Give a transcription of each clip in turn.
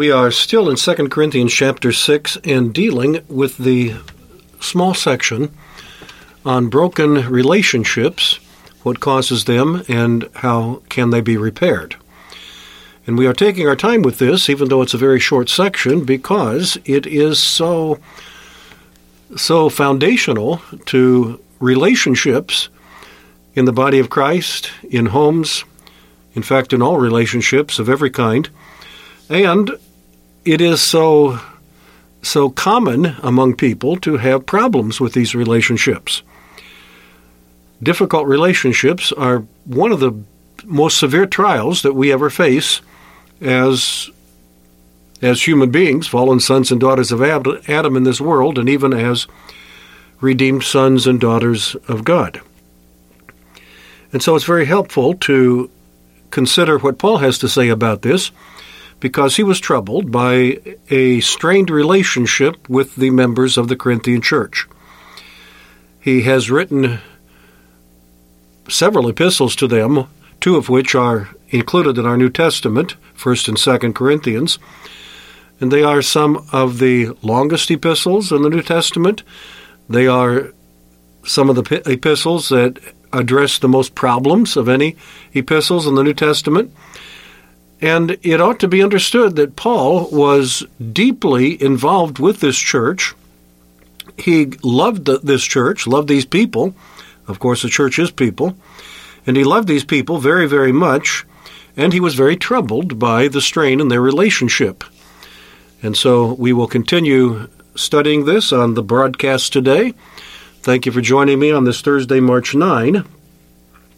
We are still in 2 Corinthians chapter 6 and dealing with the small section on broken relationships, what causes them, and how can they be repaired. And we are taking our time with this, even though it's a very short section, because it is so so foundational to relationships in the body of Christ, in homes, in fact, in all relationships of every kind. And it is so so common among people to have problems with these relationships. Difficult relationships are one of the most severe trials that we ever face as as human beings, fallen sons and daughters of Adam in this world, and even as redeemed sons and daughters of God. And so it's very helpful to consider what Paul has to say about this because he was troubled by a strained relationship with the members of the Corinthian church. He has written several epistles to them, two of which are included in our New Testament, 1st and 2nd Corinthians. And they are some of the longest epistles in the New Testament. They are some of the epistles that address the most problems of any epistles in the New Testament. And it ought to be understood that Paul was deeply involved with this church. He loved the, this church, loved these people. Of course, the church is people. And he loved these people very, very much. And he was very troubled by the strain in their relationship. And so we will continue studying this on the broadcast today. Thank you for joining me on this Thursday, March 9.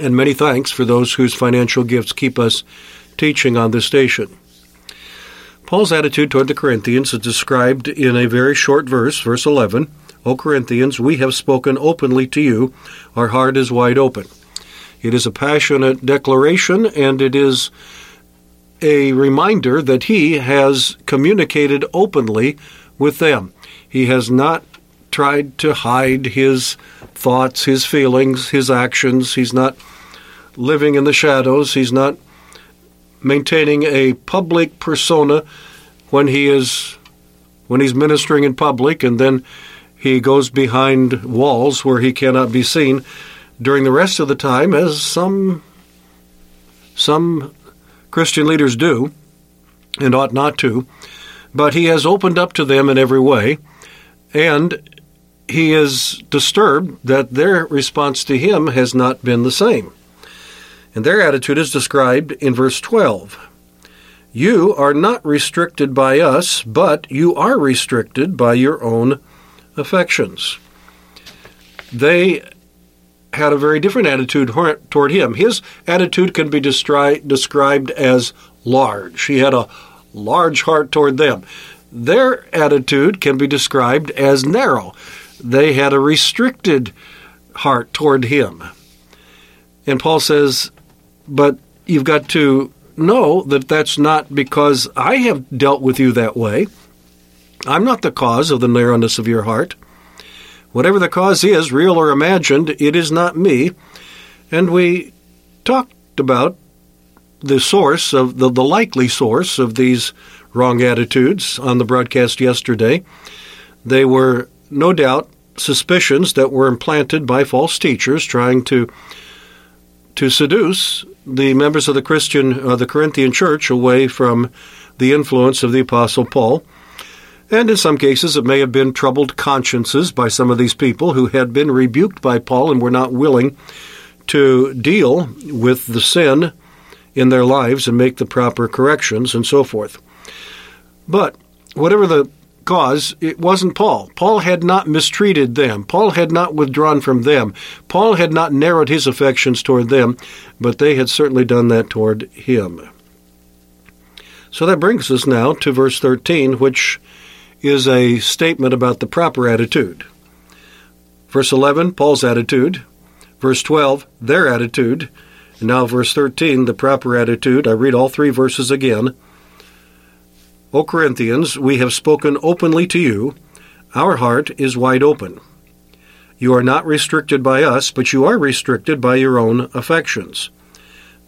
And many thanks for those whose financial gifts keep us teaching on this station. Paul's attitude toward the Corinthians is described in a very short verse, verse 11. O Corinthians, we have spoken openly to you, our heart is wide open. It is a passionate declaration, and it is a reminder that he has communicated openly with them. He has not tried to hide his thoughts, his feelings, his actions. He's not living in the shadows. He's not maintaining a public persona when he is when he's ministering in public and then he goes behind walls where he cannot be seen during the rest of the time as some some Christian leaders do and ought not to. But he has opened up to them in every way and he is disturbed that their response to him has not been the same and their attitude is described in verse 12 you are not restricted by us but you are restricted by your own affections they had a very different attitude toward him. His attitude can be destri- described as large. He had a large heart toward them. Their attitude can be described as narrow. They had a restricted heart toward him. And Paul says, but you've got to know that that's not because I have dealt with you that way. I'm not the cause of the narrowness of your heart. Whatever the cause is, real or imagined, it is not me. And we talked about the source of the, the likely source of these wrong attitudes on the broadcast yesterday. They were no doubt suspicions that were implanted by false teachers trying to to seduce the members of the Christian, uh, the Corinthian church, away from the influence of the Apostle Paul. And in some cases, it may have been troubled consciences by some of these people who had been rebuked by Paul and were not willing to deal with the sin in their lives and make the proper corrections and so forth. But whatever the cause, it wasn't Paul. Paul had not mistreated them. Paul had not withdrawn from them. Paul had not narrowed his affections toward them, but they had certainly done that toward him. So that brings us now to verse 13, which is a statement about the proper attitude. Verse 11, Paul's attitude. Verse 12, their attitude. And now, verse 13, the proper attitude. I read all three verses again. O Corinthians, we have spoken openly to you. Our heart is wide open. You are not restricted by us, but you are restricted by your own affections.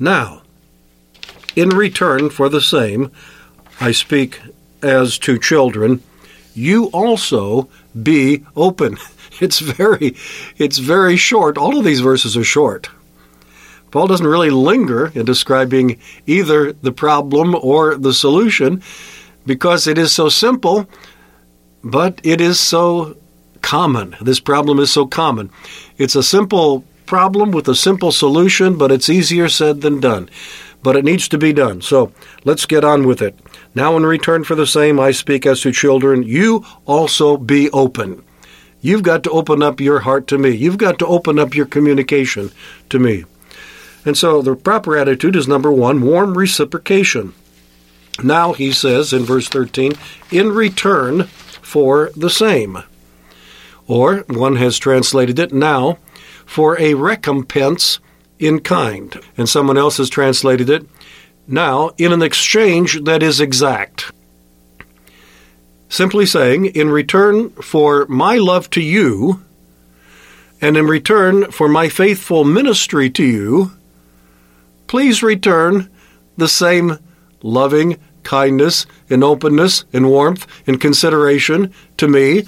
Now, in return for the same, I speak as to children, you also be open. It's very it's very short. All of these verses are short. Paul doesn't really linger in describing either the problem or the solution because it is so simple, but it is so common. This problem is so common. It's a simple problem with a simple solution, but it's easier said than done. But it needs to be done. So let's get on with it. Now, in return for the same, I speak as to children, you also be open. You've got to open up your heart to me. You've got to open up your communication to me. And so the proper attitude is number one, warm reciprocation. Now, he says in verse 13, in return for the same. Or, one has translated it now, for a recompense in kind. And someone else has translated it now in an exchange that is exact. Simply saying, in return for my love to you, and in return for my faithful ministry to you, please return the same loving kindness and openness and warmth and consideration to me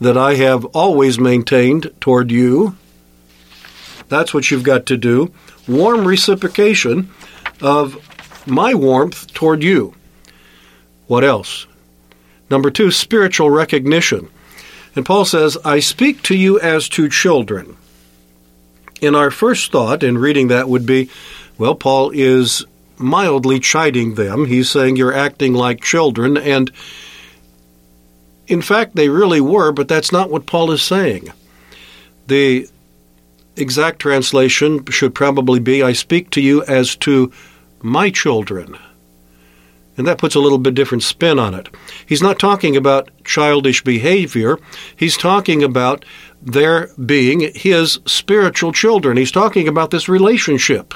that I have always maintained toward you. That's what you've got to do. Warm reciprocation of my warmth toward you. What else? Number two, spiritual recognition. And Paul says, I speak to you as to children. In our first thought in reading that would be, well, Paul is mildly chiding them. He's saying you're acting like children, and in fact, they really were, but that's not what Paul is saying. The exact translation should probably be I speak to you as to my children. And that puts a little bit different spin on it. He's not talking about childish behavior. He's talking about their being his spiritual children. He's talking about this relationship.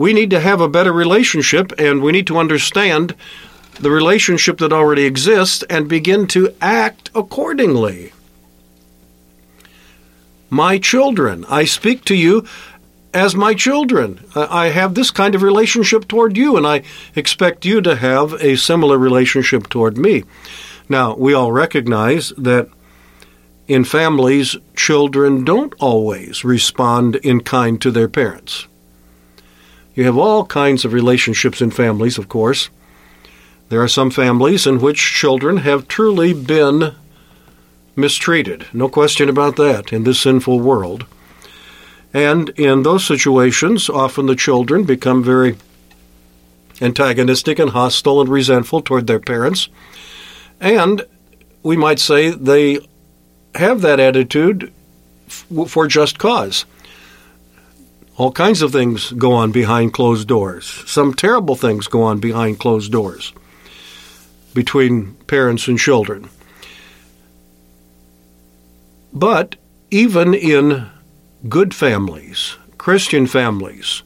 We need to have a better relationship and we need to understand the relationship that already exists and begin to act accordingly. My children, I speak to you as my children. I have this kind of relationship toward you, and I expect you to have a similar relationship toward me. Now, we all recognize that in families, children don't always respond in kind to their parents. You have all kinds of relationships in families, of course. There are some families in which children have truly been mistreated. No question about that in this sinful world. And in those situations, often the children become very antagonistic and hostile and resentful toward their parents. And we might say they have that attitude for just cause. All kinds of things go on behind closed doors. Some terrible things go on behind closed doors between parents and children. But even in good families, Christian families,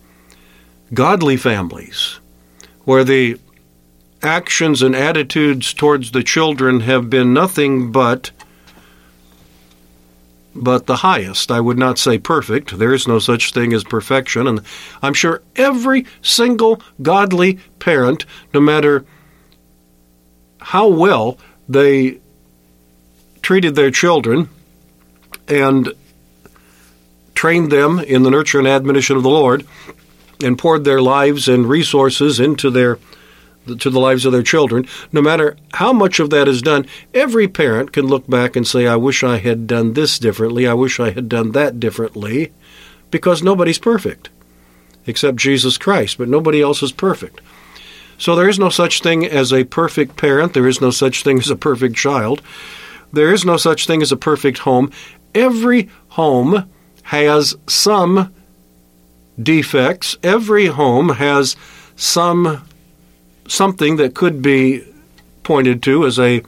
godly families, where the actions and attitudes towards the children have been nothing but but the highest. I would not say perfect. There is no such thing as perfection. And I'm sure every single godly parent, no matter how well they treated their children and trained them in the nurture and admonition of the Lord and poured their lives and resources into their to the lives of their children, no matter how much of that is done, every parent can look back and say, I wish I had done this differently, I wish I had done that differently, because nobody's perfect except Jesus Christ, but nobody else is perfect. So there is no such thing as a perfect parent, there is no such thing as a perfect child, there is no such thing as a perfect home. Every home has some defects, every home has some something that could be pointed to as a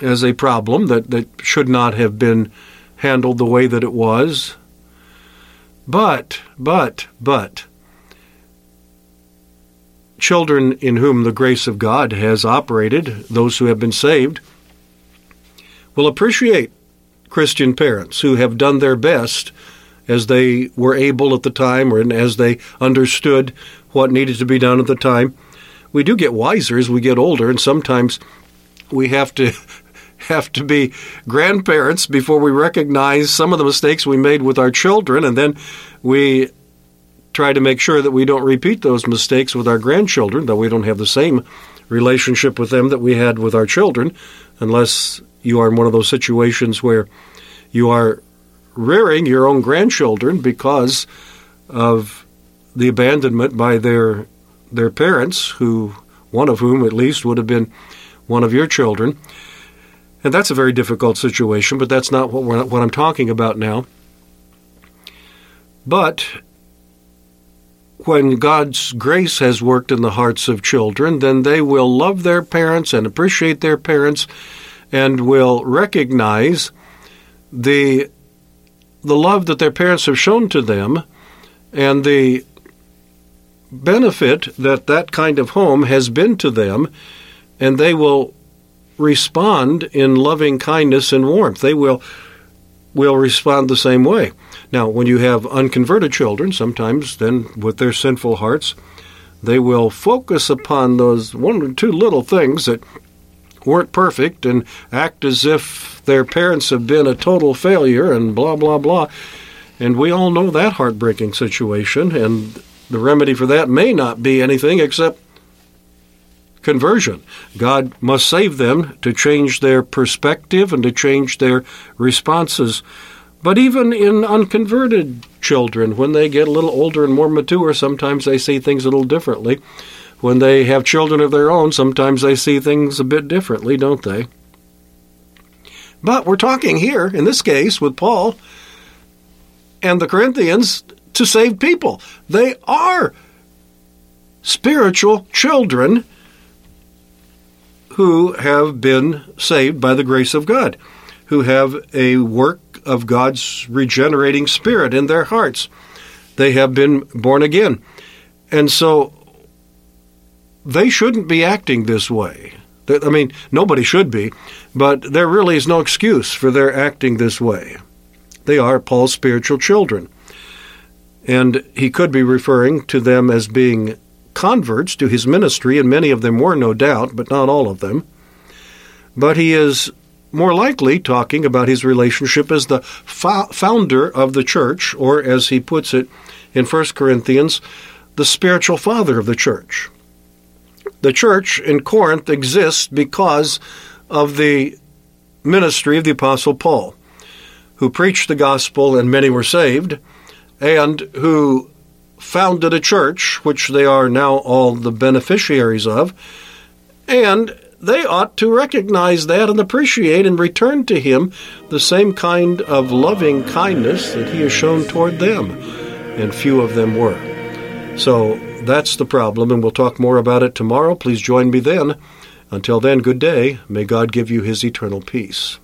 as a problem that, that should not have been handled the way that it was. But, but, but, children in whom the grace of God has operated, those who have been saved, will appreciate Christian parents who have done their best as they were able at the time or as they understood what needed to be done at the time we do get wiser as we get older, and sometimes we have to have to be grandparents before we recognize some of the mistakes we made with our children, and then we try to make sure that we don't repeat those mistakes with our grandchildren, though we don't have the same relationship with them that we had with our children, unless you are in one of those situations where you are rearing your own grandchildren because of the abandonment by their their parents, who one of whom at least would have been one of your children. And that's a very difficult situation, but that's not what, what I'm talking about now. But when God's grace has worked in the hearts of children, then they will love their parents and appreciate their parents and will recognize the the love that their parents have shown to them and the benefit that that kind of home has been to them, and they will respond in loving kindness and warmth. They will will respond the same way. Now, when you have unconverted children, sometimes then with their sinful hearts, they will focus upon those one or two little things that weren't perfect and act as if their parents have been a total failure and blah blah blah. And we all know that heartbreaking situation and the remedy for that may not be anything except conversion. God must save them to change their perspective and to change their responses. But even in unconverted children, when they get a little older and more mature, sometimes they see things a little differently. When they have children of their own, sometimes they see things a bit differently, don't they? But we're talking here, in this case, with Paul and the Corinthians, to saved people. They are spiritual children who have been saved by the grace of God, who have a work of God's regenerating spirit in their hearts. They have been born again. And so they shouldn't be acting this way. I mean, nobody should be, but there really is no excuse for their acting this way. They are Paul's spiritual children. And he could be referring to them as being converts to his ministry, and many of them were, no doubt, but not all of them. But he is more likely talking about his relationship as the fo- founder of the church, or as he puts it in 1 Corinthians, the spiritual father of the church. The church in Corinth exists because of the ministry of the Apostle Paul, who preached the gospel and many were saved and who founded a church, which they are now all the beneficiaries of, and they ought to recognize that and appreciate and return to him the same kind of loving kindness that he has shown toward them, and few of them were. So that's the problem, and we'll talk more about it tomorrow. Please join me then. Until then, good day. May God give you his eternal peace.